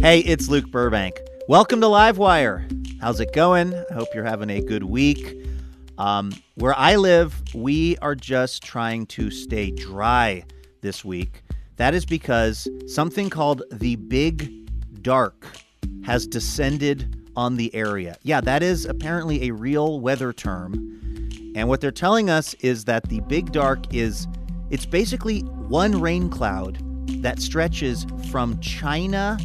Hey, it's Luke Burbank. Welcome to Livewire. How's it going? I hope you're having a good week. Um, where I live, we are just trying to stay dry this week. That is because something called the Big Dark has descended on the area. Yeah, that is apparently a real weather term. And what they're telling us is that the Big Dark is it's basically one rain cloud that stretches from China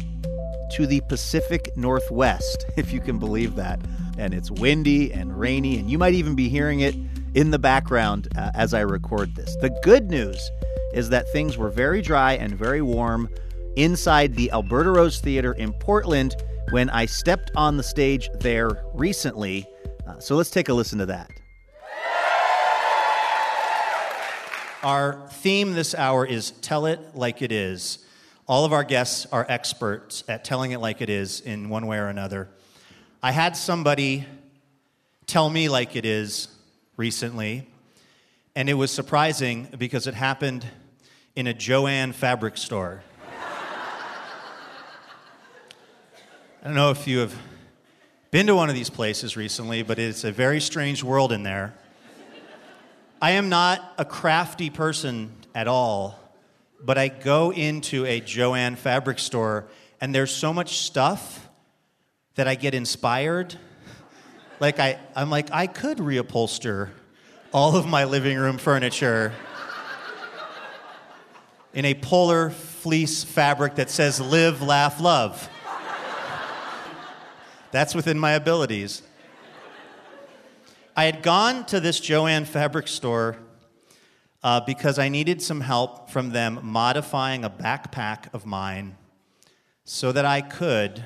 to the Pacific Northwest, if you can believe that. And it's windy and rainy, and you might even be hearing it in the background uh, as I record this. The good news is that things were very dry and very warm inside the Alberta Rose Theater in Portland when I stepped on the stage there recently. Uh, so let's take a listen to that. Our theme this hour is Tell It Like It Is. All of our guests are experts at telling it like it is in one way or another. I had somebody tell me like it is recently, and it was surprising because it happened in a Joann fabric store. I don't know if you have been to one of these places recently, but it's a very strange world in there. I am not a crafty person at all but I go into a Joann fabric store and there's so much stuff that I get inspired. Like I, I'm like, I could reupholster all of my living room furniture in a polar fleece fabric that says live, laugh, love. That's within my abilities. I had gone to this Joann fabric store uh, because I needed some help from them modifying a backpack of mine so that I could,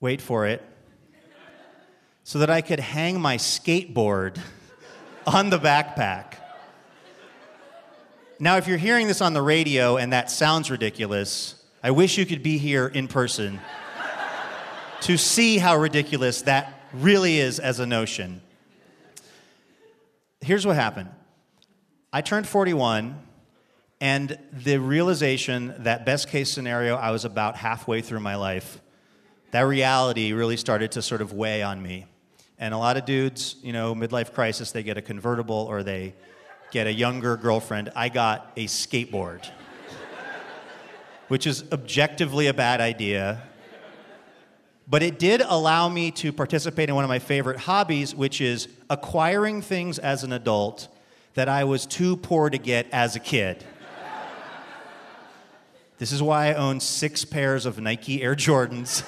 wait for it, so that I could hang my skateboard on the backpack. Now, if you're hearing this on the radio and that sounds ridiculous, I wish you could be here in person to see how ridiculous that really is as a notion. Here's what happened I turned 41, and the realization that best case scenario, I was about halfway through my life, that reality really started to sort of weigh on me. And a lot of dudes, you know, midlife crisis, they get a convertible or they get a younger girlfriend. I got a skateboard, which is objectively a bad idea. But it did allow me to participate in one of my favorite hobbies, which is acquiring things as an adult that I was too poor to get as a kid. This is why I own six pairs of Nike Air Jordans,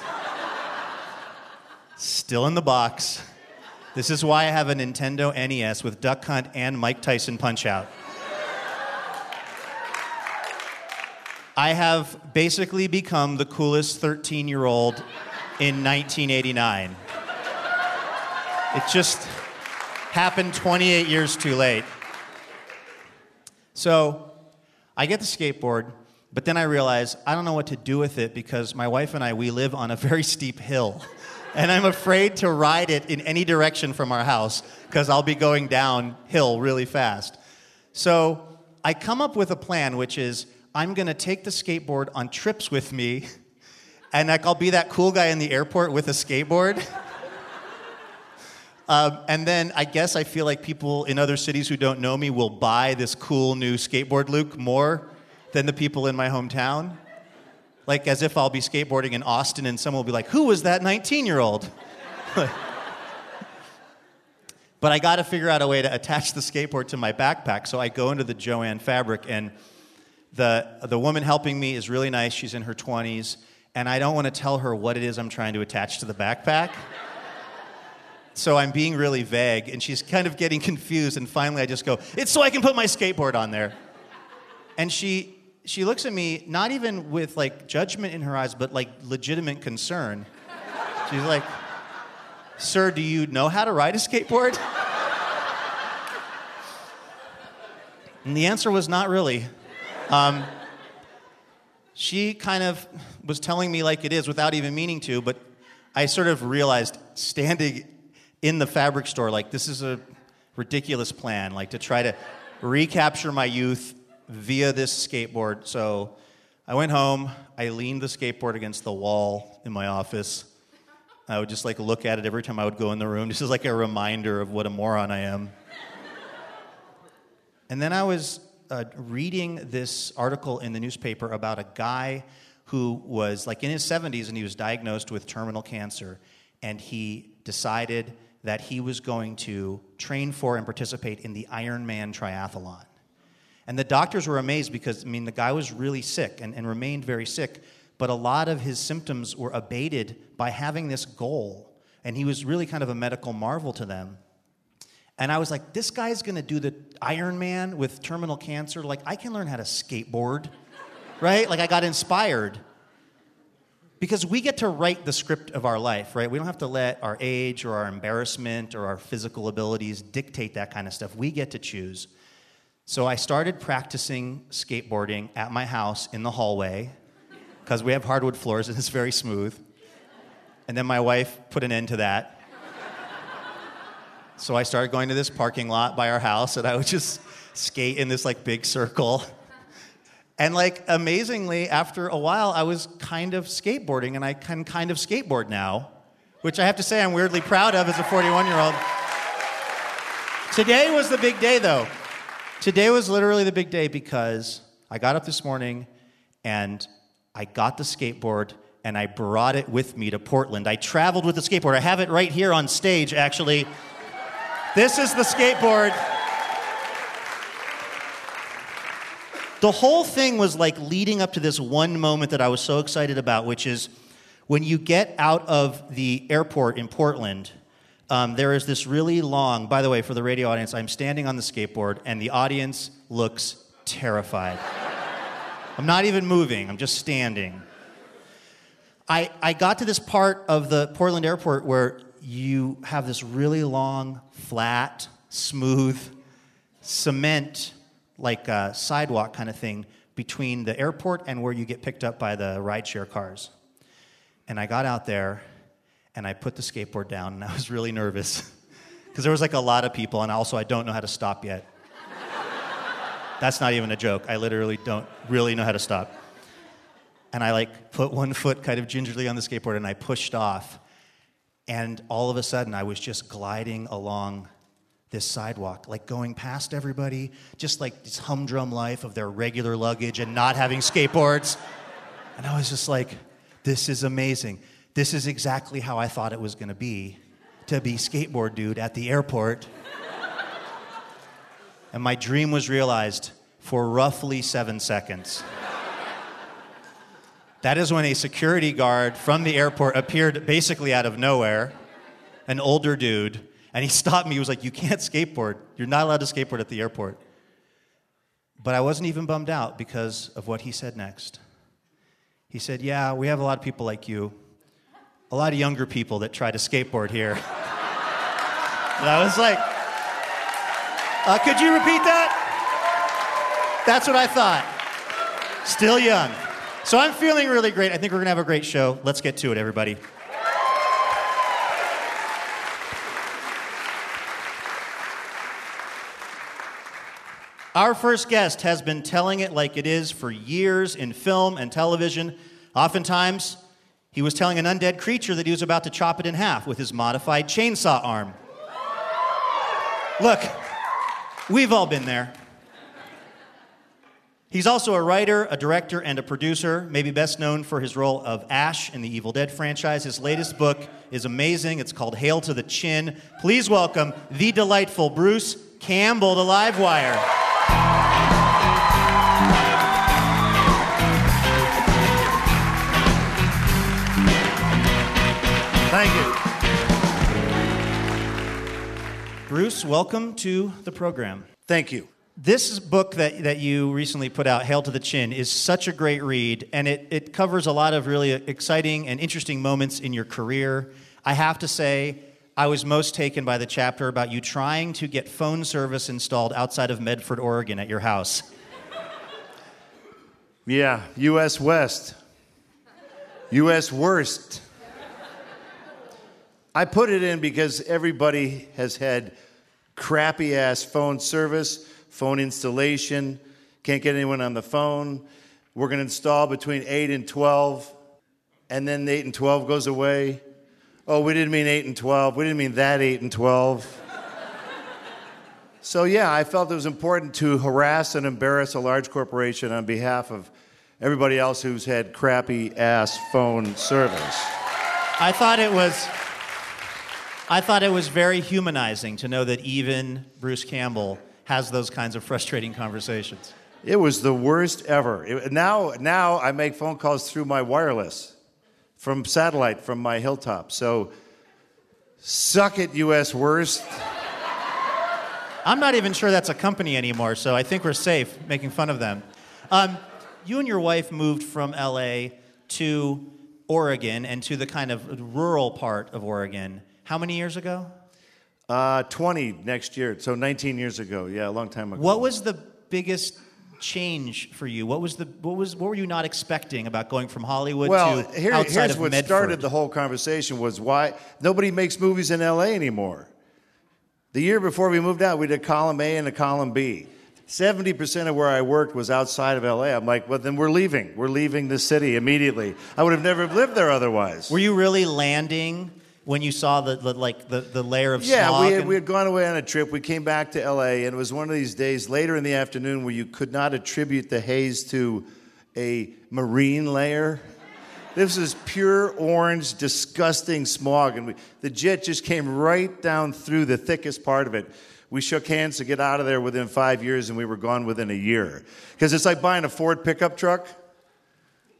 still in the box. This is why I have a Nintendo NES with Duck Hunt and Mike Tyson Punch Out. I have basically become the coolest 13 year old in 1989. It just happened 28 years too late. So I get the skateboard, but then I realize I don't know what to do with it because my wife and I, we live on a very steep hill. and I'm afraid to ride it in any direction from our house because I'll be going downhill really fast. So I come up with a plan, which is I'm going to take the skateboard on trips with me, and like I'll be that cool guy in the airport with a skateboard. Um, and then I guess I feel like people in other cities who don't know me will buy this cool new skateboard Luke more than the people in my hometown. Like as if I'll be skateboarding in Austin and someone will be like, Who was that 19 year old? but I got to figure out a way to attach the skateboard to my backpack. So I go into the Jo-Ann fabric, and the, the woman helping me is really nice. She's in her 20s. And I don't want to tell her what it is I'm trying to attach to the backpack so I'm being really vague, and she's kind of getting confused. And finally, I just go, "It's so I can put my skateboard on there." And she she looks at me, not even with like judgment in her eyes, but like legitimate concern. She's like, "Sir, do you know how to ride a skateboard?" And the answer was not really. Um, she kind of was telling me like it is without even meaning to, but I sort of realized standing in the fabric store, like, this is a ridiculous plan, like, to try to recapture my youth via this skateboard. So I went home, I leaned the skateboard against the wall in my office. I would just like look at it every time I would go in the room, just as like a reminder of what a moron I am. and then I was uh, reading this article in the newspaper about a guy who was like in his 70s and he was diagnosed with terminal cancer, and he decided that he was going to train for and participate in the Ironman triathlon. And the doctors were amazed because, I mean, the guy was really sick and, and remained very sick, but a lot of his symptoms were abated by having this goal. And he was really kind of a medical marvel to them. And I was like, this guy's gonna do the Ironman with terminal cancer. Like, I can learn how to skateboard, right? Like, I got inspired. Because we get to write the script of our life, right? We don't have to let our age or our embarrassment or our physical abilities dictate that kind of stuff. We get to choose. So I started practicing skateboarding at my house in the hallway because we have hardwood floors and it's very smooth. And then my wife put an end to that. So I started going to this parking lot by our house and I would just skate in this like big circle and like amazingly, after a while, I was kind of skateboarding, and I can kind of skateboard now, which I have to say I'm weirdly proud of as a 41 year old. Today was the big day, though. Today was literally the big day because I got up this morning and I got the skateboard and I brought it with me to Portland. I traveled with the skateboard. I have it right here on stage, actually. This is the skateboard. The whole thing was like leading up to this one moment that I was so excited about, which is when you get out of the airport in Portland. Um, there is this really long, by the way, for the radio audience, I'm standing on the skateboard and the audience looks terrified. I'm not even moving, I'm just standing. I, I got to this part of the Portland airport where you have this really long, flat, smooth cement like a sidewalk kind of thing between the airport and where you get picked up by the rideshare cars. And I got out there and I put the skateboard down and I was really nervous because there was like a lot of people and also I don't know how to stop yet. That's not even a joke. I literally don't really know how to stop. And I like put one foot kind of gingerly on the skateboard and I pushed off. And all of a sudden I was just gliding along this sidewalk, like going past everybody, just like this humdrum life of their regular luggage and not having skateboards. And I was just like, this is amazing. This is exactly how I thought it was to be to be skateboard dude at the airport. and my dream was realized for roughly seven seconds. That is when a security guard from the airport appeared basically out of nowhere, an older dude and he stopped me. He was like, You can't skateboard. You're not allowed to skateboard at the airport. But I wasn't even bummed out because of what he said next. He said, Yeah, we have a lot of people like you, a lot of younger people that try to skateboard here. and I was like, uh, Could you repeat that? That's what I thought. Still young. So I'm feeling really great. I think we're going to have a great show. Let's get to it, everybody. Our first guest has been telling it like it is for years in film and television. Oftentimes, he was telling an undead creature that he was about to chop it in half with his modified chainsaw arm. Look, we've all been there. He's also a writer, a director, and a producer, maybe best known for his role of Ash in the Evil Dead franchise. His latest book is amazing. It's called Hail to the Chin. Please welcome the delightful Bruce Campbell to Livewire. Bruce, welcome to the program. Thank you. This book that, that you recently put out, Hail to the Chin, is such a great read, and it, it covers a lot of really exciting and interesting moments in your career. I have to say, I was most taken by the chapter about you trying to get phone service installed outside of Medford, Oregon at your house. Yeah, U.S. West. U.S. Worst. I put it in because everybody has had crappy ass phone service phone installation, can't get anyone on the phone. We're going to install between 8 and 12, and then 8 and 12 goes away. Oh, we didn't mean 8 and 12. We didn't mean that 8 and 12. so, yeah, I felt it was important to harass and embarrass a large corporation on behalf of everybody else who's had crappy ass phone service. I thought it was. I thought it was very humanizing to know that even Bruce Campbell has those kinds of frustrating conversations. It was the worst ever. It, now, now I make phone calls through my wireless from satellite from my hilltop. So, suck it, U.S. worst. I'm not even sure that's a company anymore, so I think we're safe making fun of them. Um, you and your wife moved from LA to Oregon and to the kind of rural part of Oregon. How many years ago? Uh, 20 next year, so 19 years ago. Yeah, a long time ago. What was the biggest change for you? What was the what was what were you not expecting about going from Hollywood well, to here, outside here's of what Medford? started the whole conversation was why nobody makes movies in L.A. anymore. The year before we moved out, we did column A and a column B. 70% of where I worked was outside of LA. I'm like, well, then we're leaving. We're leaving the city immediately. I would have never lived there otherwise. Were you really landing when you saw the, the like the, the layer of yeah, smog? we had, and- we had gone away on a trip. We came back to LA, and it was one of these days later in the afternoon where you could not attribute the haze to a marine layer. This is pure orange, disgusting smog, and we, the jet just came right down through the thickest part of it. We shook hands to get out of there within five years, and we were gone within a year. Because it's like buying a Ford pickup truck.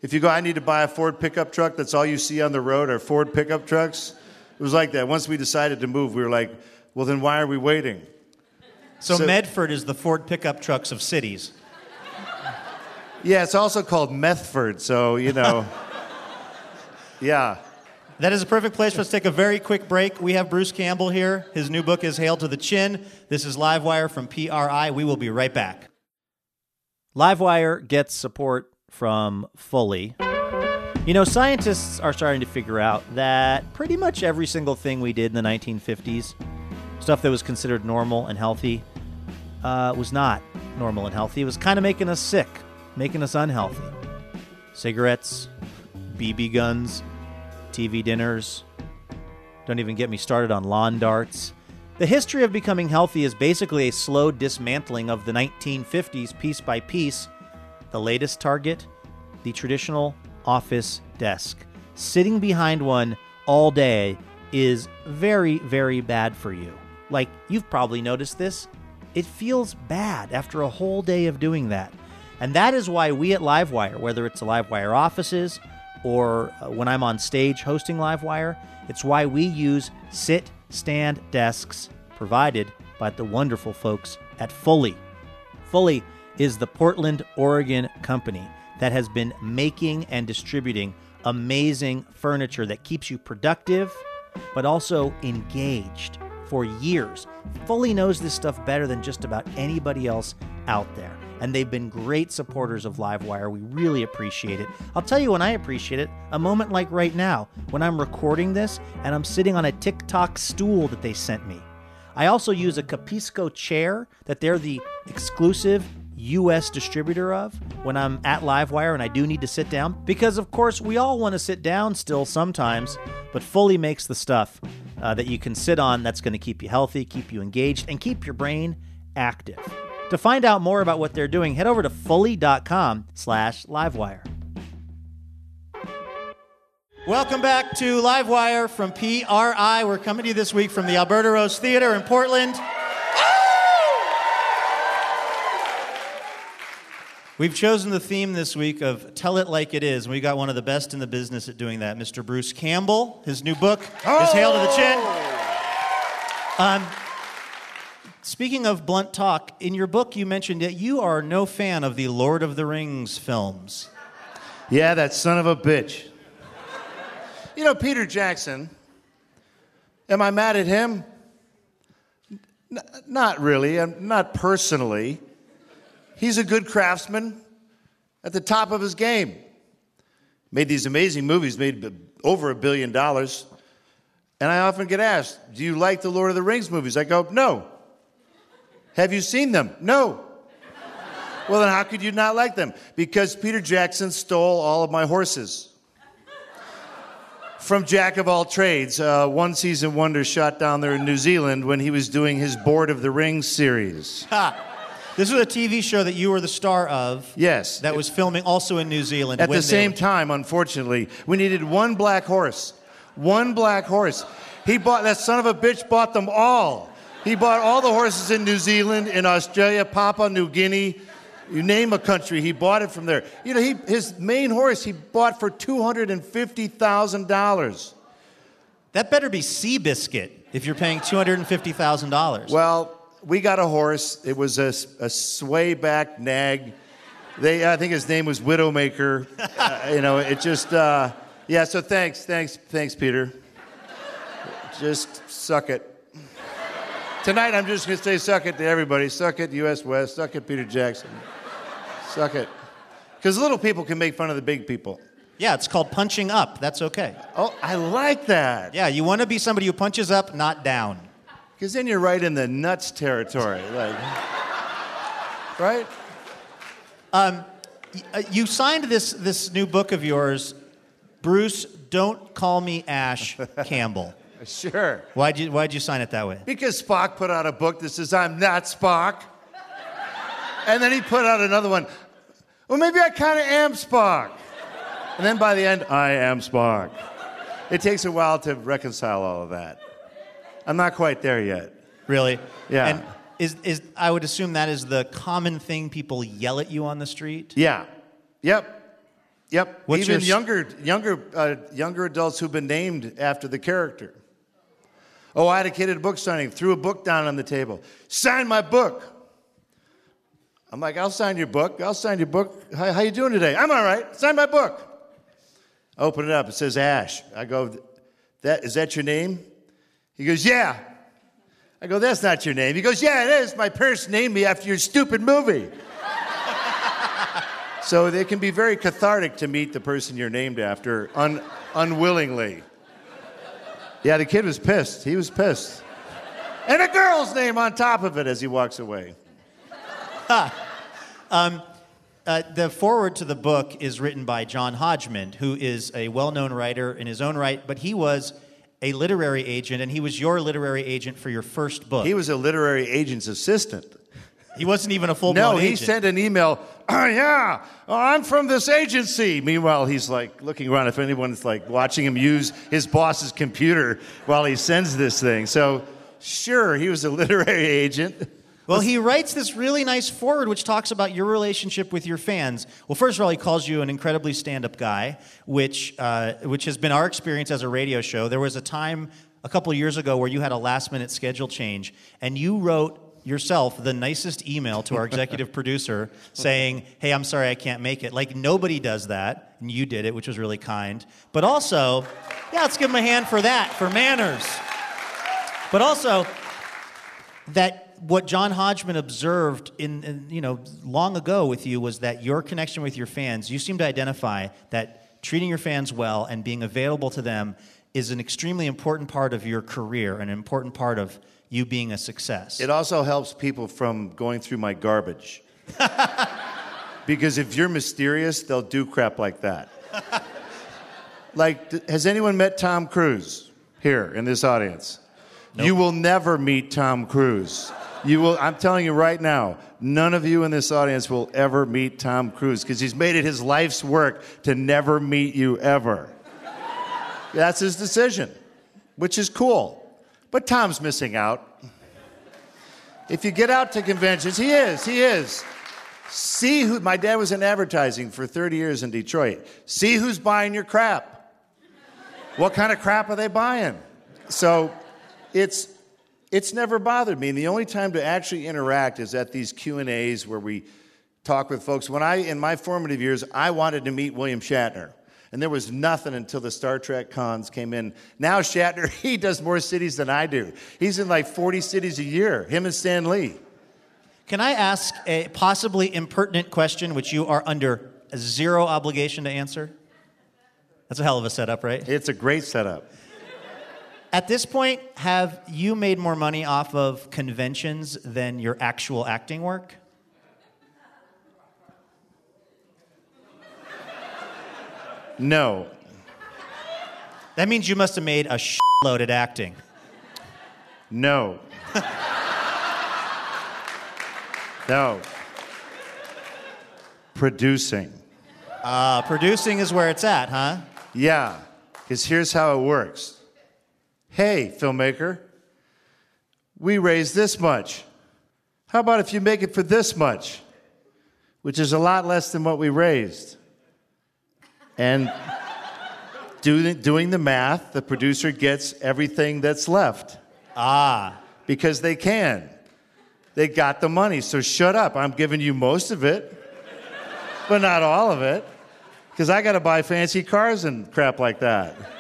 If you go, I need to buy a Ford pickup truck, that's all you see on the road are Ford pickup trucks. It was like that. Once we decided to move, we were like, well, then why are we waiting? so, so- Medford is the Ford pickup trucks of cities. Yeah, it's also called Methford, so, you know. yeah. That is a perfect place for us to take a very quick break. We have Bruce Campbell here. His new book is Hail to the Chin. This is Livewire from PRI. We will be right back. Livewire gets support from Fully. You know, scientists are starting to figure out that pretty much every single thing we did in the 1950s, stuff that was considered normal and healthy, uh, was not normal and healthy. It was kind of making us sick, making us unhealthy. Cigarettes, BB guns, TV dinners. Don't even get me started on lawn darts. The history of becoming healthy is basically a slow dismantling of the 1950s piece by piece. The latest target, the traditional office desk. Sitting behind one all day is very, very bad for you. Like, you've probably noticed this. It feels bad after a whole day of doing that. And that is why we at Livewire, whether it's the Livewire offices or uh, when I'm on stage hosting Livewire, it's why we use sit stand desks provided by the wonderful folks at Fully. Fully is the Portland, Oregon company that has been making and distributing amazing furniture that keeps you productive but also engaged for years. Fully knows this stuff better than just about anybody else out there. And they've been great supporters of Livewire. We really appreciate it. I'll tell you when I appreciate it a moment like right now, when I'm recording this and I'm sitting on a TikTok stool that they sent me. I also use a Capisco chair that they're the exclusive US distributor of when I'm at Livewire and I do need to sit down. Because, of course, we all want to sit down still sometimes, but Fully makes the stuff uh, that you can sit on that's going to keep you healthy, keep you engaged, and keep your brain active. To find out more about what they're doing, head over to fully.com slash livewire. Welcome back to Livewire from PRI. We're coming to you this week from the Alberta Rose Theater in Portland. We've chosen the theme this week of Tell It Like It Is, and we got one of the best in the business at doing that, Mr. Bruce Campbell. His new book is Hail to the Chin. Um, speaking of blunt talk, in your book you mentioned that you are no fan of the Lord of the Rings films. Yeah, that son of a bitch. You know, Peter Jackson, am I mad at him? N- not really, I'm not personally. He's a good craftsman at the top of his game. Made these amazing movies, made over a billion dollars. And I often get asked, Do you like the Lord of the Rings movies? I go, No. Have you seen them? No. Well, then how could you not like them? Because Peter Jackson stole all of my horses. From Jack of all trades, uh, one season wonder shot down there in New Zealand when he was doing his Board of the Rings series. Ha! This was a TV show that you were the star of. Yes. That was filming also in New Zealand. At the same were- time, unfortunately, we needed one black horse. One black horse. He bought, that son of a bitch bought them all. He bought all the horses in New Zealand, in Australia, Papua New Guinea. You name a country, he bought it from there. You know, he, his main horse he bought for $250,000. That better be Seabiscuit if you're paying $250,000. Well, we got a horse. It was a, a sway back nag. They, I think his name was Widowmaker. uh, you know, it just, uh, yeah. So thanks, thanks, thanks, Peter. Just suck it. Tonight, I'm just gonna say suck it to everybody. Suck it, U.S. West. Suck it, Peter Jackson. Suck it. Because little people can make fun of the big people. yeah, it's called punching up. That's okay. Oh, I like that. Yeah, you want to be somebody who punches up, not down. Because then you're right in the nuts territory. Like, right? Uh, You signed this, this new book of yours, Bruce, Don't Call Me Ash Campbell. Sure. Why'd you, why'd you sign it that way? Because Spock put out a book that says, I'm not Spock. And then he put out another one. Well, maybe I kind of am Spock. And then by the end, I am Spock. It takes a while to reconcile all of that. I'm not quite there yet. Really? Yeah. And is, is, I would assume that is the common thing people yell at you on the street? Yeah. Yep. Yep. What's Even your younger, younger, uh, younger adults who've been named after the character. Oh, I had a kid at a book signing, threw a book down on the table. Sign my book. I'm like, I'll sign your book. I'll sign your book. How, how you doing today? I'm all right. Sign my book. I open it up. It says Ash. I go, that, is that your name? He goes, yeah. I go, that's not your name. He goes, yeah, it is. My parents named me after your stupid movie. So they can be very cathartic to meet the person you're named after un- unwillingly. Yeah, the kid was pissed. He was pissed. And a girl's name on top of it as he walks away. Uh, the foreword to the book is written by John Hodgman, who is a well known writer in his own right, but he was a literary agent, and he was your literary agent for your first book. He was a literary agent's assistant. He wasn't even a full blown No, he agent. sent an email. Oh, yeah, oh, I'm from this agency. Meanwhile, he's like looking around if anyone's like watching him use his boss's computer while he sends this thing. So, sure, he was a literary agent. Well, he writes this really nice foreword which talks about your relationship with your fans. Well, first of all, he calls you an incredibly stand up guy, which, uh, which has been our experience as a radio show. There was a time a couple years ago where you had a last minute schedule change, and you wrote yourself the nicest email to our executive producer saying, Hey, I'm sorry I can't make it. Like, nobody does that, and you did it, which was really kind. But also, yeah, let's give him a hand for that, for manners. But also, that what John Hodgman observed in, in, you know long ago with you was that your connection with your fans, you seem to identify that treating your fans well and being available to them is an extremely important part of your career, an important part of you being a success. It also helps people from going through my garbage. because if you're mysterious, they'll do crap like that. like, has anyone met Tom Cruise here in this audience? You will never meet Tom Cruise. You will, I'm telling you right now, none of you in this audience will ever meet Tom Cruise because he's made it his life's work to never meet you ever. That's his decision, which is cool. But Tom's missing out. If you get out to conventions, he is, he is. See who, my dad was in advertising for 30 years in Detroit. See who's buying your crap. What kind of crap are they buying? So it's, it's never bothered me. And the only time to actually interact is at these Q&As where we talk with folks. When I, in my formative years, I wanted to meet William Shatner. And there was nothing until the Star Trek cons came in. Now Shatner, he does more cities than I do. He's in like 40 cities a year, him and Stan Lee. Can I ask a possibly impertinent question which you are under zero obligation to answer? That's a hell of a setup, right? It's a great setup. At this point, have you made more money off of conventions than your actual acting work? No. That means you must have made a shitload at acting. No. no. Producing. Uh, producing is where it's at, huh? Yeah, because here's how it works. Hey, filmmaker, we raised this much. How about if you make it for this much? Which is a lot less than what we raised. And doing, doing the math, the producer gets everything that's left. Ah. Because they can. They got the money, so shut up. I'm giving you most of it, but not all of it. Because I got to buy fancy cars and crap like that.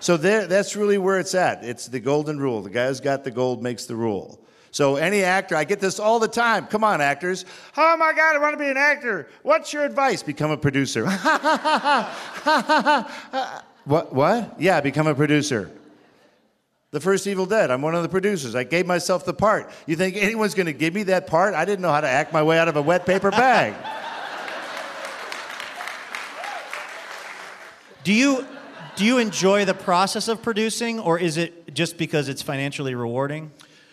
So there, that's really where it's at. It's the golden rule. The guy who's got the gold makes the rule. So any actor, I get this all the time. Come on, actors. Oh my God, I want to be an actor. What's your advice? Become a producer. what? What? Yeah, become a producer. The first Evil Dead. I'm one of the producers. I gave myself the part. You think anyone's going to give me that part? I didn't know how to act my way out of a wet paper bag. Do you do you enjoy the process of producing, or is it just because it's financially rewarding?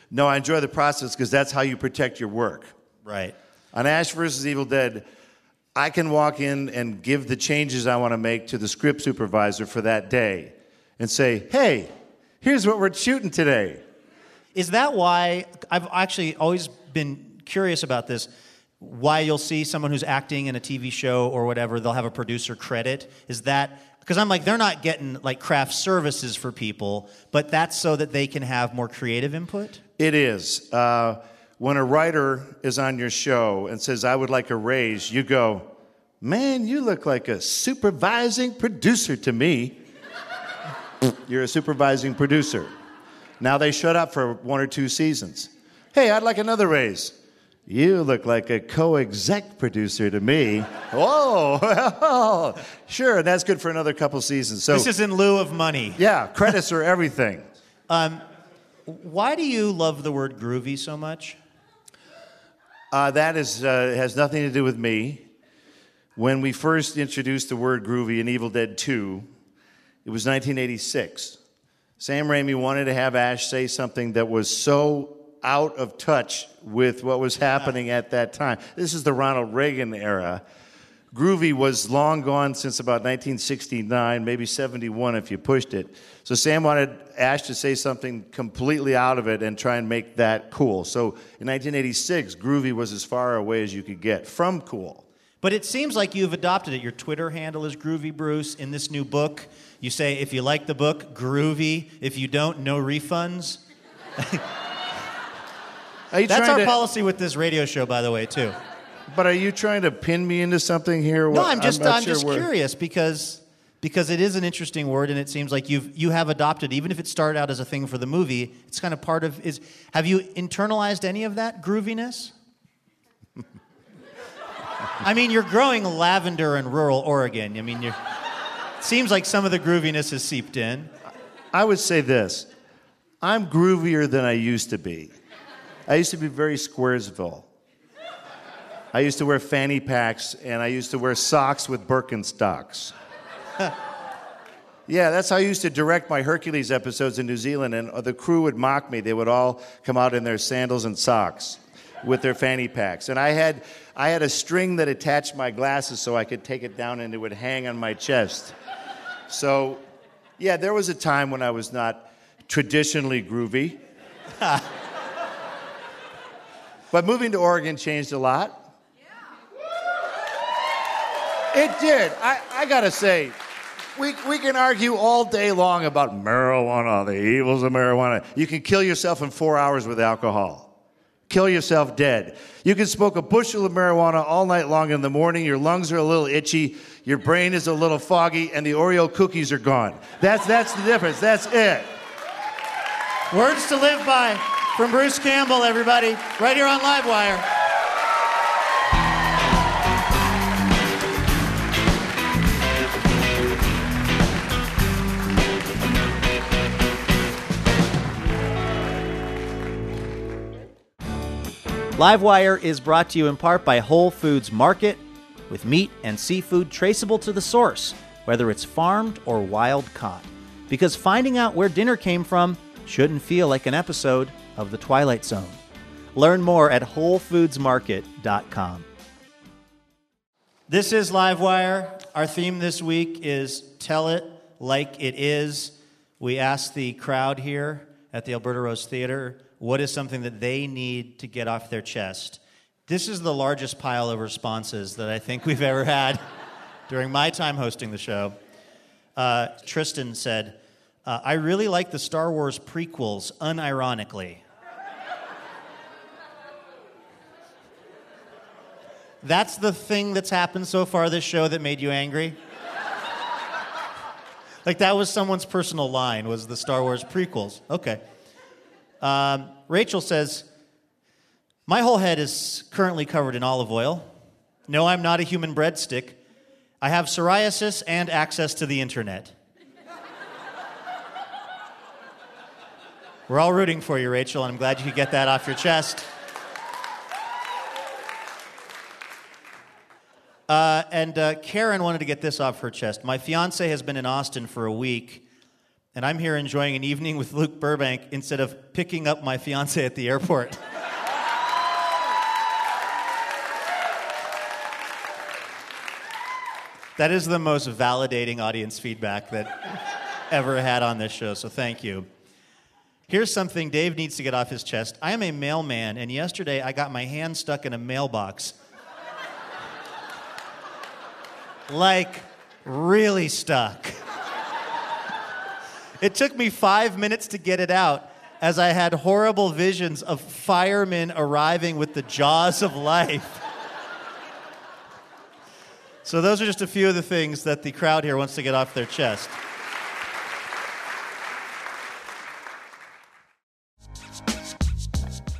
No, I enjoy the process because that's how you protect your work. Right. On Ash versus Evil Dead, I can walk in and give the changes I want to make to the script supervisor for that day and say, hey, here's what we're shooting today. Is that why I've actually always been curious about this? Why you'll see someone who's acting in a TV show or whatever, they'll have a producer credit. Is that because I'm like, they're not getting like craft services for people, but that's so that they can have more creative input? It is. Uh, when a writer is on your show and says, I would like a raise, you go, Man, you look like a supervising producer to me. You're a supervising producer. Now they shut up for one or two seasons. Hey, I'd like another raise. You look like a co exec producer to me. Whoa, sure, and that's good for another couple seasons. So, This is in lieu of money. yeah, credits are everything. Why do you love the word groovy so much? Uh, that is, uh, has nothing to do with me. When we first introduced the word groovy in Evil Dead 2, it was 1986. Sam Raimi wanted to have Ash say something that was so out of touch with what was happening at that time. This is the Ronald Reagan era. Groovy was long gone since about 1969, maybe 71 if you pushed it. So Sam wanted Ash to say something completely out of it and try and make that cool. So in 1986, Groovy was as far away as you could get from cool. But it seems like you've adopted it. Your Twitter handle is Groovy Bruce. In this new book, you say if you like the book, groovy. If you don't, no refunds. Are you That's our to, policy with this radio show, by the way, too. But are you trying to pin me into something here? No, I'm just not I'm, sure just where- curious because because it is an interesting word and it seems like you've you have adopted even if it started out as a thing for the movie, it's kind of part of is have you internalized any of that grooviness? I mean, you're growing lavender in rural Oregon. I mean, you're it seems like some of the grooviness has seeped in. I would say this I'm groovier than I used to be. I used to be very Squaresville. I used to wear fanny packs and I used to wear socks with Birkenstocks. yeah, that's how I used to direct my Hercules episodes in New Zealand, and uh, the crew would mock me. They would all come out in their sandals and socks with their fanny packs. And I had, I had a string that attached my glasses so I could take it down and it would hang on my chest. So, yeah, there was a time when I was not traditionally groovy. but moving to Oregon changed a lot. Yeah. It did. I, I gotta say, we, we can argue all day long about marijuana, the evils of marijuana. You can kill yourself in four hours with alcohol. Kill yourself dead. You can smoke a bushel of marijuana all night long in the morning. Your lungs are a little itchy, your brain is a little foggy, and the Oreo cookies are gone. That's, that's the difference. That's it. Words to live by from Bruce Campbell, everybody, right here on Livewire. Livewire is brought to you in part by Whole Foods Market, with meat and seafood traceable to the source, whether it's farmed or wild caught. Because finding out where dinner came from shouldn't feel like an episode of The Twilight Zone. Learn more at WholeFoodsMarket.com. This is Livewire. Our theme this week is Tell It Like It Is. We asked the crowd here at the Alberta Rose Theater what is something that they need to get off their chest. This is the largest pile of responses that I think we've ever had during my time hosting the show. Uh, Tristan said, uh, I really like the Star Wars prequels, unironically. That's the thing that's happened so far this show that made you angry? like that was someone's personal line was the Star Wars prequels. Okay. Um, Rachel says, My whole head is currently covered in olive oil. No, I'm not a human breadstick. I have psoriasis and access to the internet. We're all rooting for you, Rachel, and I'm glad you could get that off your chest. Uh, and uh, Karen wanted to get this off her chest. My fiance has been in Austin for a week and I'm here enjoying an evening with Luke Burbank instead of picking up my fiance at the airport. that is the most validating audience feedback that ever had on this show, so thank you. Here's something Dave needs to get off his chest. I am a mailman, and yesterday I got my hand stuck in a mailbox. Like, really stuck. It took me five minutes to get it out as I had horrible visions of firemen arriving with the jaws of life. so, those are just a few of the things that the crowd here wants to get off their chest.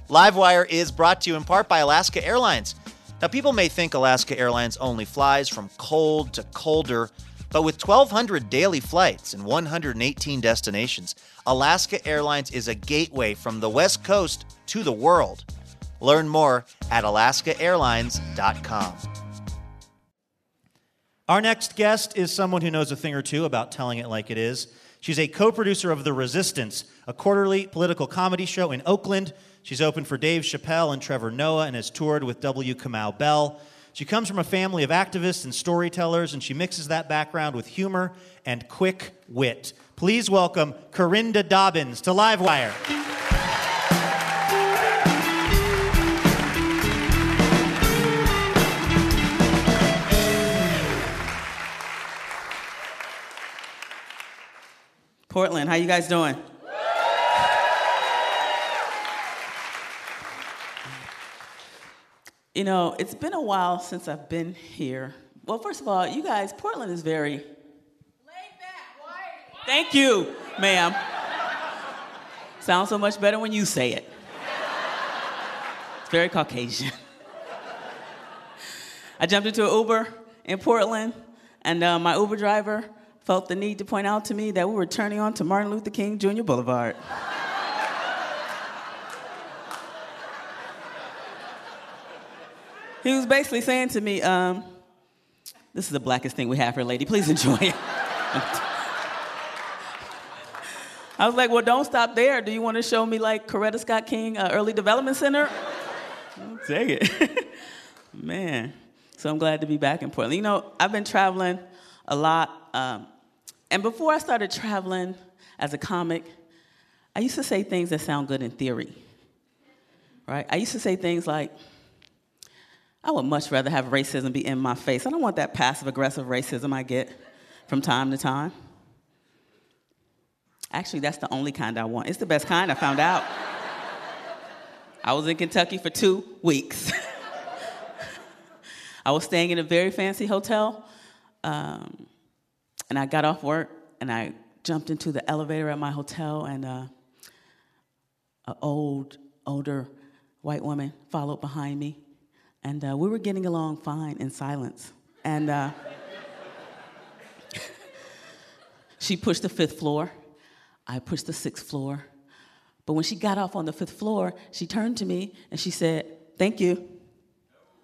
Livewire is brought to you in part by Alaska Airlines. Now, people may think Alaska Airlines only flies from cold to colder but with 1,200 daily flights and 118 destinations, Alaska Airlines is a gateway from the West Coast to the world. Learn more at alaskaairlines.com. Our next guest is someone who knows a thing or two about telling it like it is. She's a co producer of The Resistance, a quarterly political comedy show in Oakland. She's opened for Dave Chappelle and Trevor Noah and has toured with W. Kamau Bell. She comes from a family of activists and storytellers, and she mixes that background with humor and quick wit. Please welcome Karinda Dobbins to Livewire. Portland, how you guys doing? You know, it's been a while since I've been here. Well, first of all, you guys, Portland is very laid back. Thank you, ma'am. Sounds so much better when you say it. It's very Caucasian. I jumped into an Uber in Portland, and uh, my Uber driver felt the need to point out to me that we were turning on to Martin Luther King Jr. Boulevard. He was basically saying to me, um, this is the blackest thing we have here, lady. Please enjoy it. I was like, well, don't stop there. Do you want to show me like Coretta Scott King uh, Early Development Center? Take it. Man. So I'm glad to be back in Portland. You know, I've been traveling a lot. Um, and before I started traveling as a comic, I used to say things that sound good in theory. Right? I used to say things like, I would much rather have racism be in my face. I don't want that passive aggressive racism I get from time to time. Actually, that's the only kind I want. It's the best kind, I found out. I was in Kentucky for two weeks. I was staying in a very fancy hotel, um, and I got off work and I jumped into the elevator at my hotel, and uh, an old, older white woman followed behind me, and uh, we were getting along fine in silence. And uh, she pushed the fifth floor. I pushed the sixth floor. But when she got off on the fifth floor, she turned to me and she said, Thank you.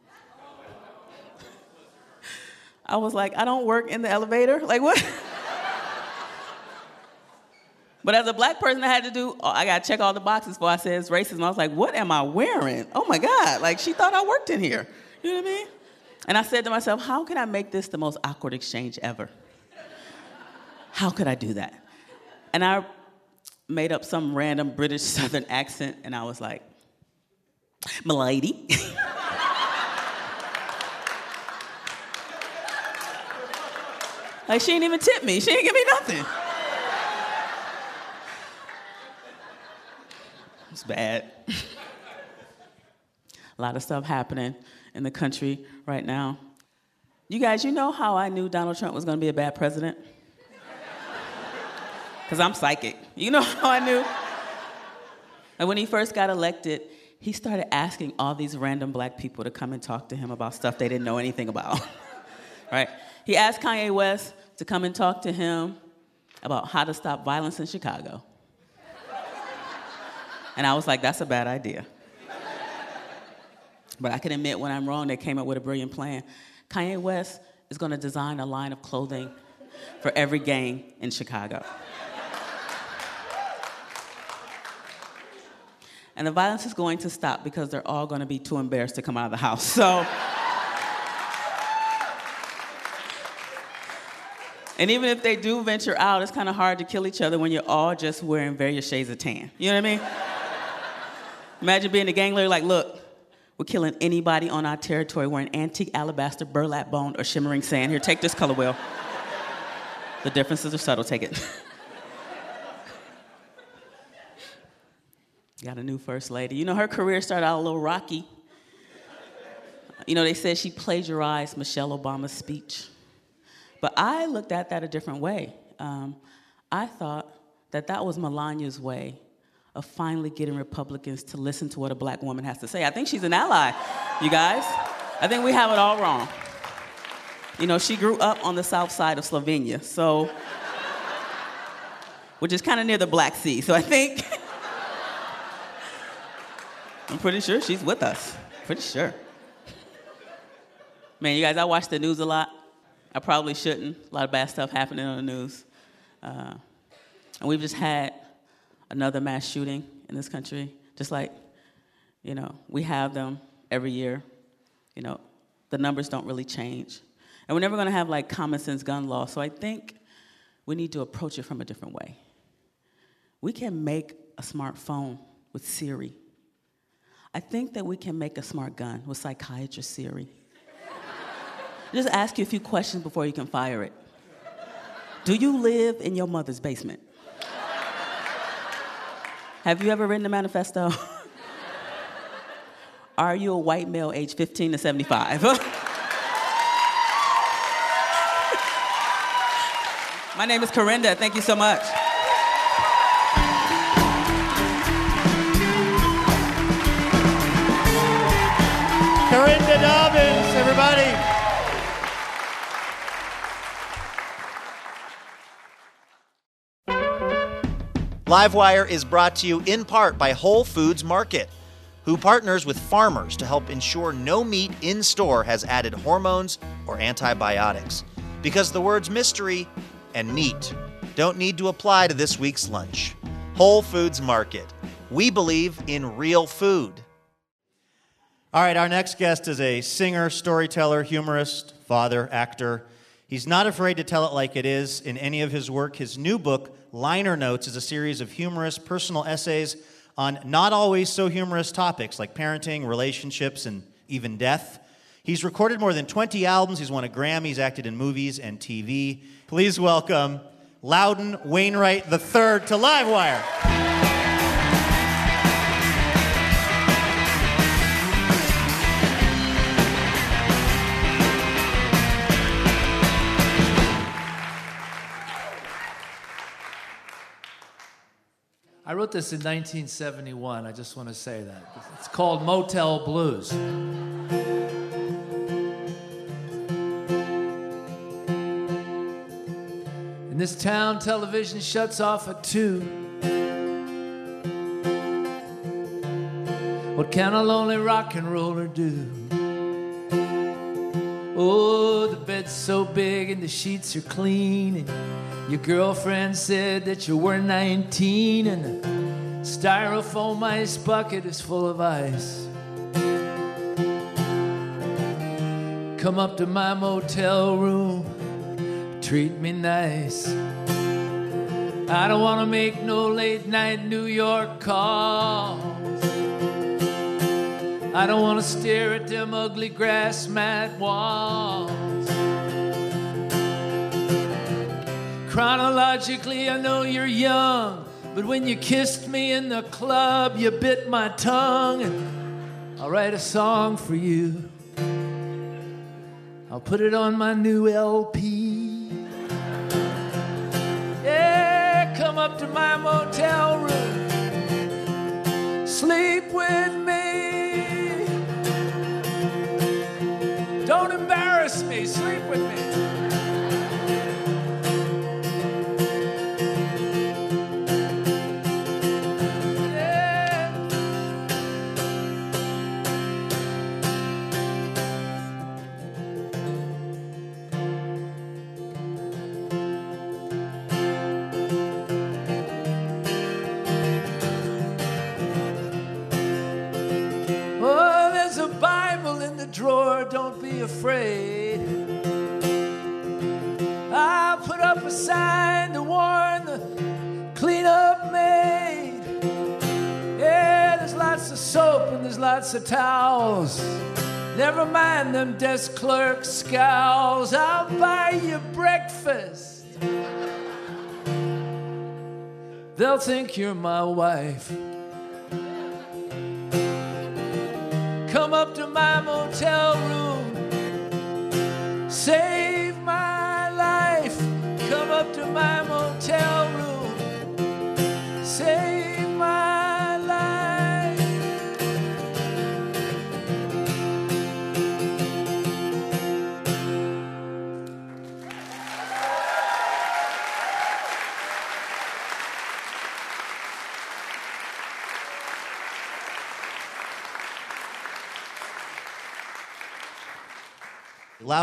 I was like, I don't work in the elevator. Like, what? but as a black person, I had to do, oh, I got to check all the boxes before I said it's racism. I was like, what am I wearing? Oh my God. Like, she thought I worked in here. You know what I mean? And I said to myself, how can I make this the most awkward exchange ever? How could I do that? And I made up some random British Southern accent, and I was like, Milady. like, she ain't even tip me, she ain't give me nothing. It's bad. A lot of stuff happening in the country right now. You guys, you know how I knew Donald Trump was gonna be a bad president? because I'm psychic. You know how I knew? And when he first got elected, he started asking all these random black people to come and talk to him about stuff they didn't know anything about. right? He asked Kanye West to come and talk to him about how to stop violence in Chicago. And I was like, that's a bad idea. but I can admit when I'm wrong, they came up with a brilliant plan. Kanye West is going to design a line of clothing for every gang in Chicago. And the violence is going to stop because they're all going to be too embarrassed to come out of the house. So. and even if they do venture out, it's kind of hard to kill each other when you're all just wearing various shades of tan. You know what I mean? Imagine being a gang leader like, look, we're killing anybody on our territory wearing antique alabaster, burlap bone, or shimmering sand. Here, take this color wheel. the differences are subtle, take it. Got a new first lady. You know, her career started out a little rocky. You know, they said she plagiarized Michelle Obama's speech. But I looked at that a different way. Um, I thought that that was Melania's way of finally getting Republicans to listen to what a black woman has to say. I think she's an ally, you guys. I think we have it all wrong. You know, she grew up on the south side of Slovenia, so, which is kind of near the Black Sea. So I think. I'm pretty sure she's with us. Pretty sure. Man, you guys, I watch the news a lot. I probably shouldn't. A lot of bad stuff happening on the news. Uh, and we've just had another mass shooting in this country, just like, you know, we have them every year. You know, the numbers don't really change. And we're never gonna have like common sense gun law. So I think we need to approach it from a different way. We can make a smartphone with Siri I think that we can make a smart gun with psychiatrist Siri. Just ask you a few questions before you can fire it. Do you live in your mother's basement? Have you ever written a manifesto? Are you a white male age 15 to 75? My name is Karinda. Thank you so much. Karinda Dobbins, everybody. Livewire is brought to you in part by Whole Foods Market. who partners with farmers to help ensure no meat in store has added hormones or antibiotics. Because the words mystery and meat don't need to apply to this week's lunch. Whole Foods Market. We believe in real food. All right, our next guest is a singer, storyteller, humorist, father, actor. He's not afraid to tell it like it is in any of his work. His new book, Liner Notes, is a series of humorous personal essays on not always so humorous topics like parenting, relationships, and even death. He's recorded more than 20 albums. He's won a Grammy. He's acted in movies and TV. Please welcome Loudon Wainwright III to Livewire. I wrote this in 1971. I just want to say that. It's called Motel Blues. In this town, television shuts off at 2. What can a lonely rock and roller do? Oh, the bed's so big and the sheets are clean. And your girlfriend said that you were 19 and the styrofoam ice bucket is full of ice. Come up to my motel room, treat me nice. I don't want to make no late night New York calls. I don't want to stare at them ugly grass mat walls. Chronologically, I know you're young, but when you kissed me in the club, you bit my tongue, I'll write a song for you. I'll put it on my new LP. Yeah, come up to my motel room, sleep with me. Afraid. I'll put up a sign to warn the cleanup maid. Yeah, there's lots of soap and there's lots of towels. Never mind them desk clerk scowls. I'll buy you breakfast. They'll think you're my wife.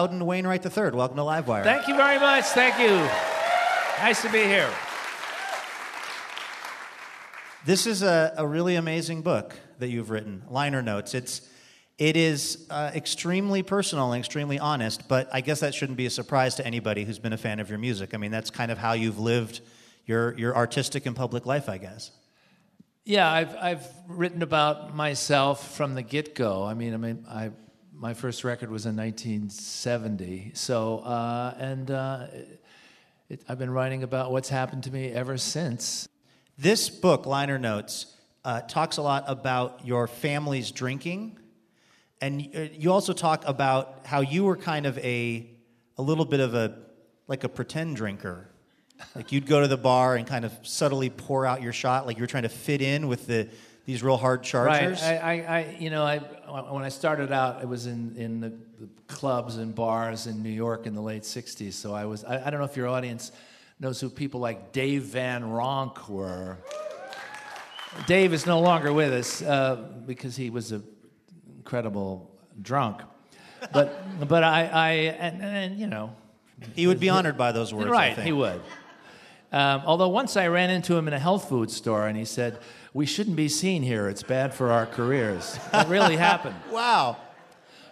Loudon Wainwright III, welcome to Livewire. Thank you very much. Thank you. Nice to be here. This is a, a really amazing book that you've written, Liner Notes. It's it is uh, extremely personal and extremely honest, but I guess that shouldn't be a surprise to anybody who's been a fan of your music. I mean, that's kind of how you've lived your your artistic and public life, I guess. Yeah, I've I've written about myself from the get go. I mean, I mean, I my first record was in 1970. So, uh, and uh, it, I've been writing about what's happened to me ever since. This book, Liner Notes, uh, talks a lot about your family's drinking, and uh, you also talk about how you were kind of a a little bit of a like a pretend drinker. Like you'd go to the bar and kind of subtly pour out your shot, like you were trying to fit in with the these real hard chargers. Right. I, I, I, you know, I when I started out, it was in in the, the clubs and bars in New York in the late '60s. So I was. I, I don't know if your audience knows who people like Dave Van Ronk were. Dave is no longer with us uh, because he was an incredible drunk. But but I, I and, and you know He would be honored by those words. I right he would. Um, although once I ran into him in a health food store and he said, "We shouldn't be seen here. It's bad for our careers." That really happened. Wow.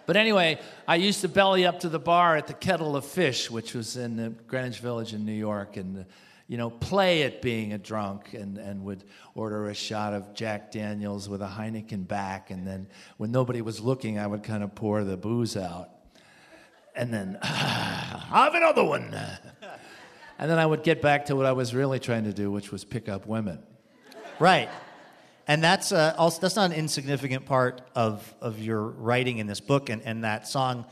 But anyway, I used to belly up to the bar at the Kettle of Fish, which was in the Greenwich Village in New York, and you know, play at being a drunk, and, and would order a shot of Jack Daniels with a Heineken back, and then when nobody was looking, I would kind of pour the booze out, and then have another one, and then I would get back to what I was really trying to do, which was pick up women. Right. And that's uh, also that's not an insignificant part of, of your writing in this book. And, and that song,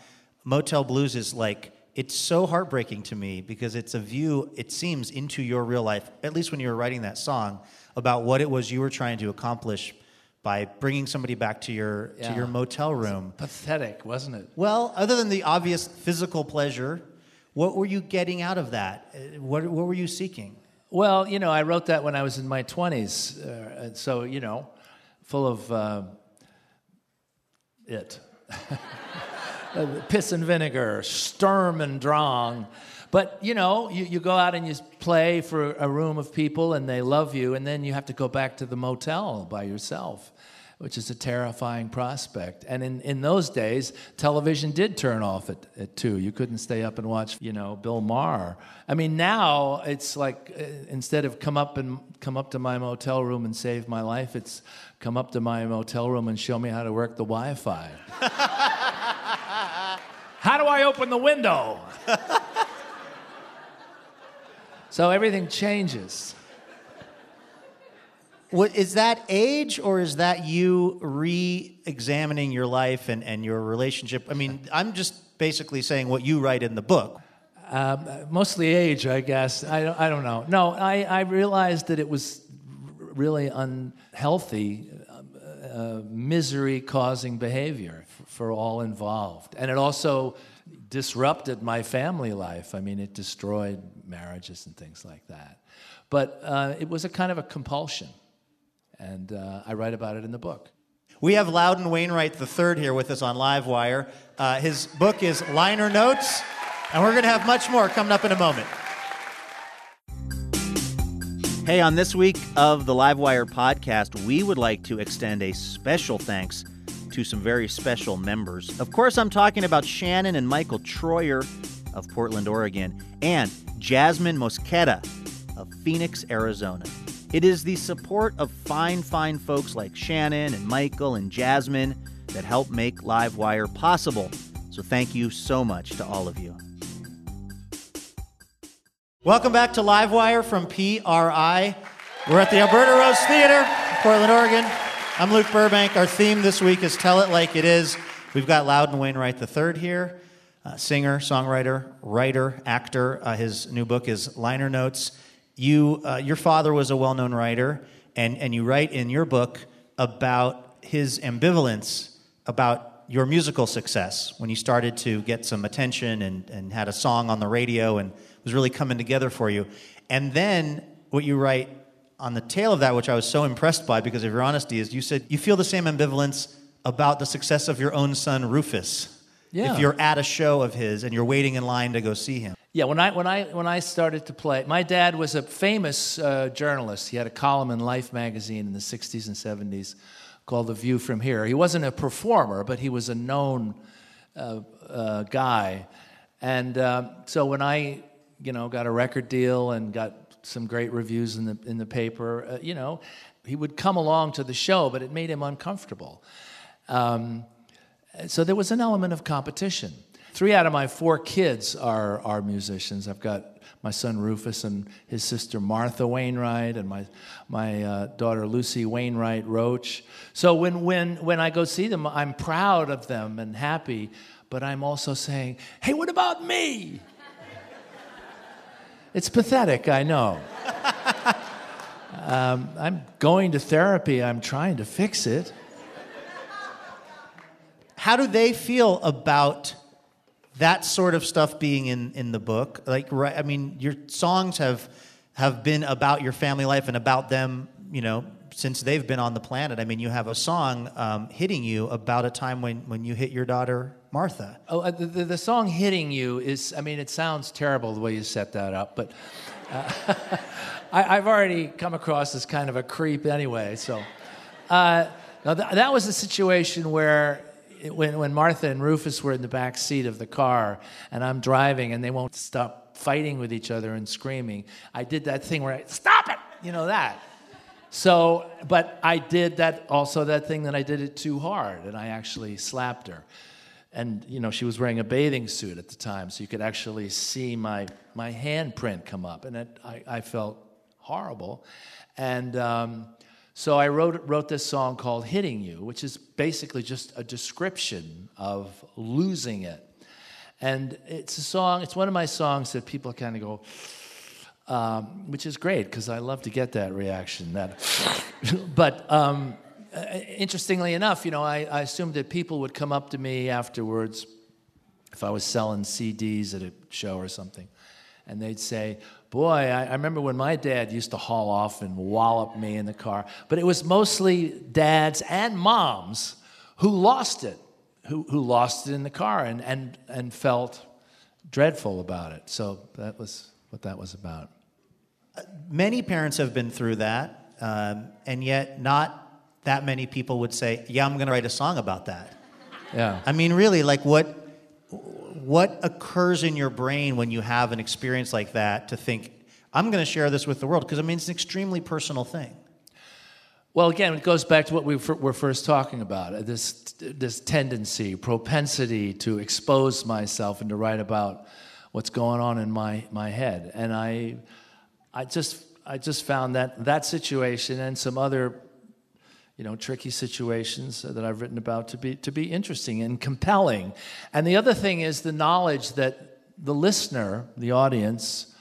Motel Blues, is like, it's so heartbreaking to me because it's a view, it seems, into your real life, at least when you were writing that song, about what it was you were trying to accomplish by bringing somebody back to your, to your motel room. Pathetic, wasn't it? Well, other than the obvious physical pleasure, what were you getting out of that? Uh, What, what were you seeking? Well, you know, I wrote that when I was in my 20s. Uh, and so, you know, full of uh, it. Piss and vinegar, Sturm and Drang. But, you know, you, you go out and you play for a room of people and they love you, and then you have to go back to the motel by yourself, which is a terrifying prospect. And in, in those days, television did turn off at, at 2. You couldn't stay up and watch, you know, Bill Maher. I mean, now it's like uh, instead of come up and come up to my motel room and save my life, it's come up to my motel room and show me how to work the Wi-Fi. how do I open the window? so everything changes. What, is that age or is that you re examining your life and, and your relationship? I mean, I'm just basically saying what you write in the book. Um, mostly age, I guess. I don't, I don't know. No, I, I realized that it was really unhealthy, uh, misery causing behavior for all involved. And it also disrupted my family life. I mean, it destroyed marriages and things like that. But uh, it was a kind of a compulsion. And uh, I write about it in the book. We have Loudon Wainwright III here with us on Livewire. Uh, his book is Liner Notes, and we're going to have much more coming up in a moment. Hey, on this week of the Livewire podcast, we would like to extend a special thanks to some very special members. Of course, I'm talking about Shannon and Michael Troyer of Portland, Oregon, and Jasmine Mosqueda of Phoenix, Arizona. It is the support of fine, fine folks like Shannon and Michael and Jasmine that help make Livewire possible. So thank you so much to all of you. Welcome back to Livewire from PRI. We're at the Alberta Rose Theater, Portland, Oregon. I'm Luke Burbank. Our theme this week is Tell It Like It Is. We've got Loudon Wainwright III here, uh, singer, songwriter, writer, actor. Uh, his new book is Liner Notes. You, uh, your father was a well-known writer, and, and you write in your book about his ambivalence about your musical success when you started to get some attention and, and had a song on the radio and was really coming together for you. And then what you write on the tail of that, which I was so impressed by because of your honesty, is you said you feel the same ambivalence about the success of your own son Rufus. Yeah. If you're at a show of his and you're waiting in line to go see him. Yeah, when I when I when I started to play, my dad was a famous uh, journalist. He had a column in Life magazine in the '60s and '70s called The View from Here. He wasn't a performer, but he was a known uh, uh, guy. And um, so when I, you know, got a record deal and got some great reviews in the in the paper, uh, you know, he would come along to the show, but it made him uncomfortable. Um, so there was an element of competition. Three out of my four kids are, are musicians. I've got my son Rufus and his sister Martha Wainwright, and my, my uh, daughter Lucy Wainwright Roach. So when, when, when I go see them, I'm proud of them and happy, but I'm also saying, hey, what about me? it's pathetic, I know. um, I'm going to therapy, I'm trying to fix it. How do they feel about that sort of stuff being in, in the book? Like, right, I mean, your songs have have been about your family life and about them, you know, since they've been on the planet. I mean, you have a song um, hitting you about a time when, when you hit your daughter, Martha. Oh, uh, the, the, the song "Hitting You" is. I mean, it sounds terrible the way you set that up, but uh, I, I've already come across as kind of a creep anyway. So, uh, now th- that was a situation where. When, when Martha and Rufus were in the back seat of the car and I'm driving and they won't stop fighting with each other and screaming, I did that thing where I, stop it, you know that. So, but I did that also that thing that I did it too hard, and I actually slapped her. And you know, she was wearing a bathing suit at the time, so you could actually see my my handprint come up, and it, I, I felt horrible. And um, so I wrote wrote this song called "Hitting You," which is basically just a description of losing it. And it's a song. It's one of my songs that people kind of go um, which is great because I love to get that reaction. That, but um, interestingly enough, you know, I, I assumed that people would come up to me afterwards if I was selling CDs at a show or something, and they'd say, "Boy, I, I remember when my dad used to haul off and wallop me in the car." But it was mostly dads and moms who lost it, who who lost it in the car and and and felt dreadful about it. So that was what that was about. Many parents have been through that, um, and yet not that many people would say, "Yeah, I'm going to write a song about that." Yeah. I mean, really, like what what occurs in your brain when you have an experience like that to think, "I'm going to share this with the world," because I mean, it's an extremely personal thing. Well, again, it goes back to what we were first talking about uh, this, this tendency, propensity to expose myself and to write about what's going on in my, my head. And I, I, just, I just found that that situation and some other you know, tricky situations that I've written about to be, to be interesting and compelling. And the other thing is the knowledge that the listener, the audience,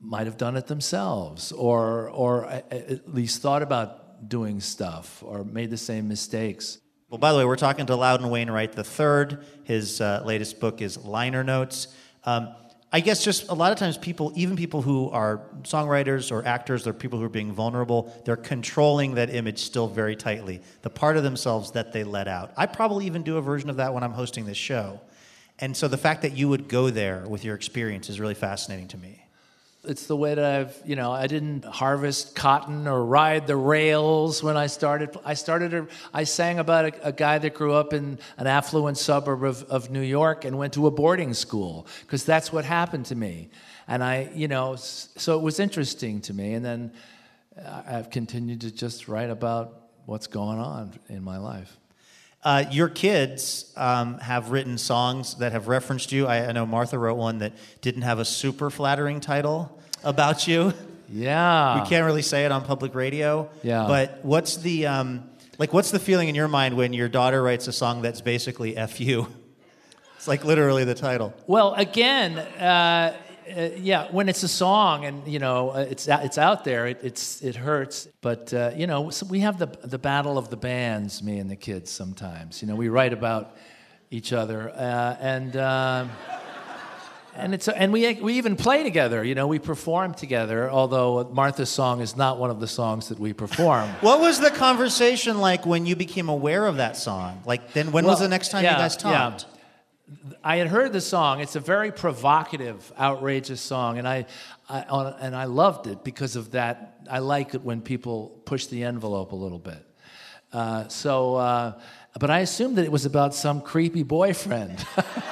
might have done it themselves or, or at least thought about doing stuff or made the same mistakes. Well, by the way, we're talking to Loudon Wainwright III. His uh, latest book is Liner Notes. Um, I guess just a lot of times people, even people who are songwriters or actors, they're people who are being vulnerable, they're controlling that image still very tightly, the part of themselves that they let out. I probably even do a version of that when I'm hosting this show. And so the fact that you would go there with your experience is really fascinating to me. It's the way that I've, you know, I didn't harvest cotton or ride the rails when I started. I started, I sang about a, a guy that grew up in an affluent suburb of, of New York and went to a boarding school because that's what happened to me. And I, you know, so it was interesting to me. And then uh, I've continued to just write about what's going on in my life. Uh, your kids um, have written songs that have referenced you. I, I know Martha wrote one that didn't have a super flattering title about you. Yeah. We can't really say it on public radio. Yeah. But what's the um, like? What's the feeling in your mind when your daughter writes a song that's basically "f you"? It's like literally the title. Well, again, uh, uh, yeah, when it's a song and you know uh, it's out- it's out there, it, it's it hurts. But uh, you know, so we have the the battle of the bands, me and the kids. Sometimes, you know, we write about each other, uh, and um and it's and we we even play together. You know, we perform together. Although Martha's song is not one of the songs that we perform. What was the conversation like when you became aware of that song? Like, then when was the next time yeah, you guys yeah. I had heard the song. It's a very provocative, outrageous song, and I, I and I loved it because of that. I like it when people push the envelope a little bit. Uh, so, uh, but I assumed that it was about some creepy boyfriend.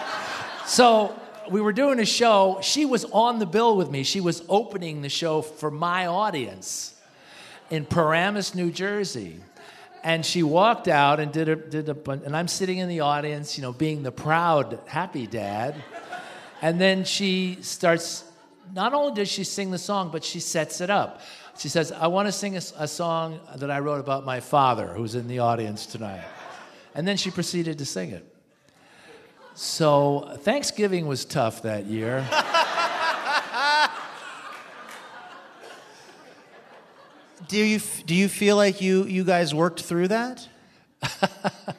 so we were doing a show. She was on the bill with me. She was opening the show for my audience in Paramus, New Jersey. And she walked out and did a, did a bun- and I'm sitting in the audience, you know, being the proud, happy dad. And then she starts, not only does she sing the song, but she sets it up. She says, I want to sing a song that I wrote about my father, who's in the audience tonight. And then she proceeded to sing it. So Thanksgiving was tough that year. Do you do you feel like you you guys worked through that?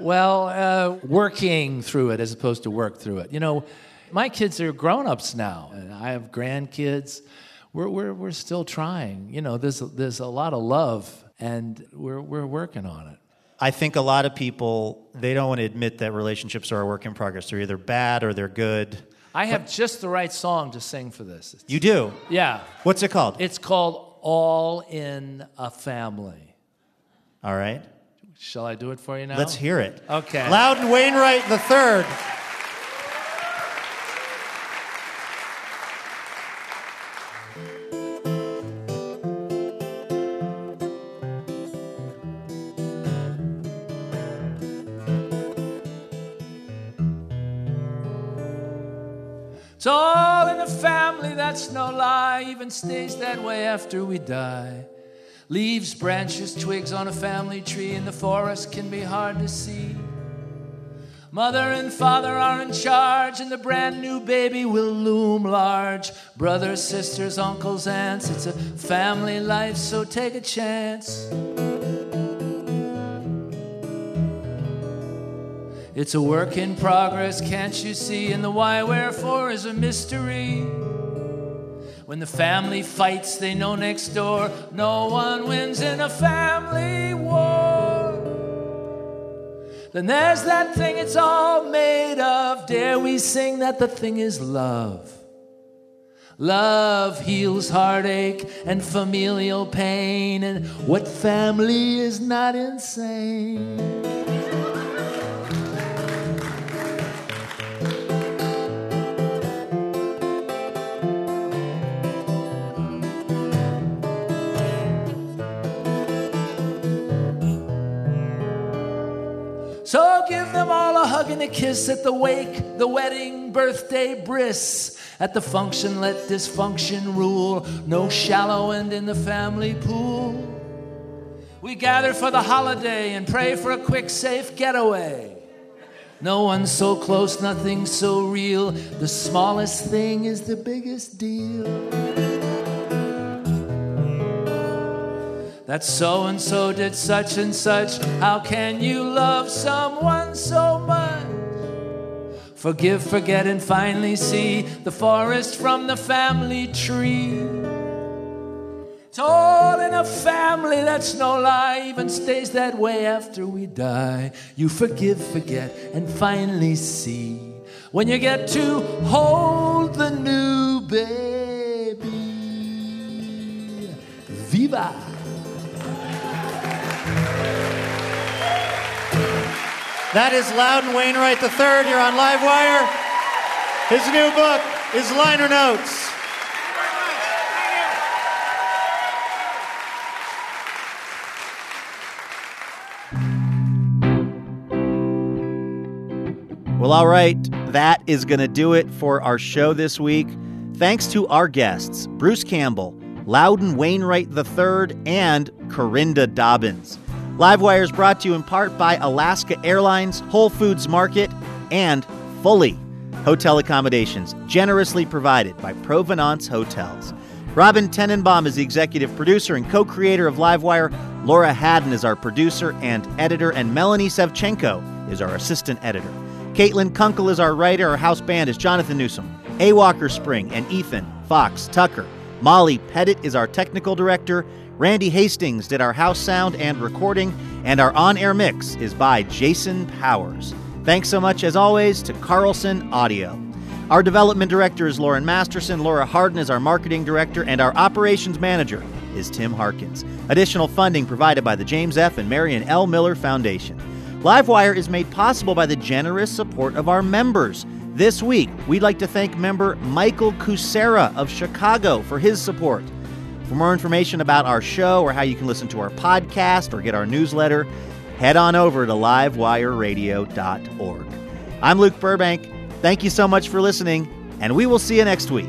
Well, uh, working through it as opposed to work through it. You know, my kids are grown ups now, and I have grandkids. We're we're, we're, we're still trying. You know, there's, there's a lot of love, and we're, we're working on it. I think a lot of people they don't want to admit that relationships are a work in progress. They're either bad or they're good. I have just the right song to sing for this. It's- You do. yeah. What's it called? It's called All in a Family. All right. Shall I do it for you now? Let's hear it. Okay. Loudon Wainwright the third. It's all in the family, that's no lie, even stays that way after we die. Leaves, branches, twigs on a family tree in the forest can be hard to see. Mother and father are in charge, and the brand new baby will loom large. Brothers, sisters, uncles, aunts, it's a family life, so take a chance. It's a work in progress, can't you see? And the why, wherefore is a mystery. When the family fights, they know next door no one wins in a family war. Then there's that thing it's all made of. Dare we sing that the thing is love? Love heals heartache and familial pain, and what family is not insane? Give them all a hug and a kiss at the wake, the wedding, birthday, bris. At the function, let dysfunction rule. No shallow end in the family pool. We gather for the holiday and pray for a quick, safe getaway. No one's so close, nothing so real. The smallest thing is the biggest deal. That so and so did such and such. How can you love someone so much? Forgive, forget, and finally see the forest from the family tree. It's all in a family, that's no lie, even stays that way after we die. You forgive, forget, and finally see when you get to hold the new baby. Viva! That is Loudon Wainwright third here on Livewire. His new book is Liner Notes. Well, all right, that is going to do it for our show this week. Thanks to our guests, Bruce Campbell, Loudon Wainwright III, and Karinda Dobbins. Livewire is brought to you in part by Alaska Airlines, Whole Foods Market, and Fully Hotel Accommodations, generously provided by Provenance Hotels. Robin Tenenbaum is the executive producer and co creator of Livewire. Laura Haddon is our producer and editor, and Melanie Sevchenko is our assistant editor. Caitlin Kunkel is our writer. Our house band is Jonathan Newsom, A. Walker Spring, and Ethan Fox Tucker. Molly Pettit is our technical director. Randy Hastings did our house sound and recording, and our on air mix is by Jason Powers. Thanks so much, as always, to Carlson Audio. Our development director is Lauren Masterson. Laura Harden is our marketing director, and our operations manager is Tim Harkins. Additional funding provided by the James F. and Marion L. Miller Foundation. Livewire is made possible by the generous support of our members. This week, we'd like to thank member Michael Kucera of Chicago for his support. For more information about our show or how you can listen to our podcast or get our newsletter, head on over to livewireradio.org. I'm Luke Burbank. Thank you so much for listening, and we will see you next week.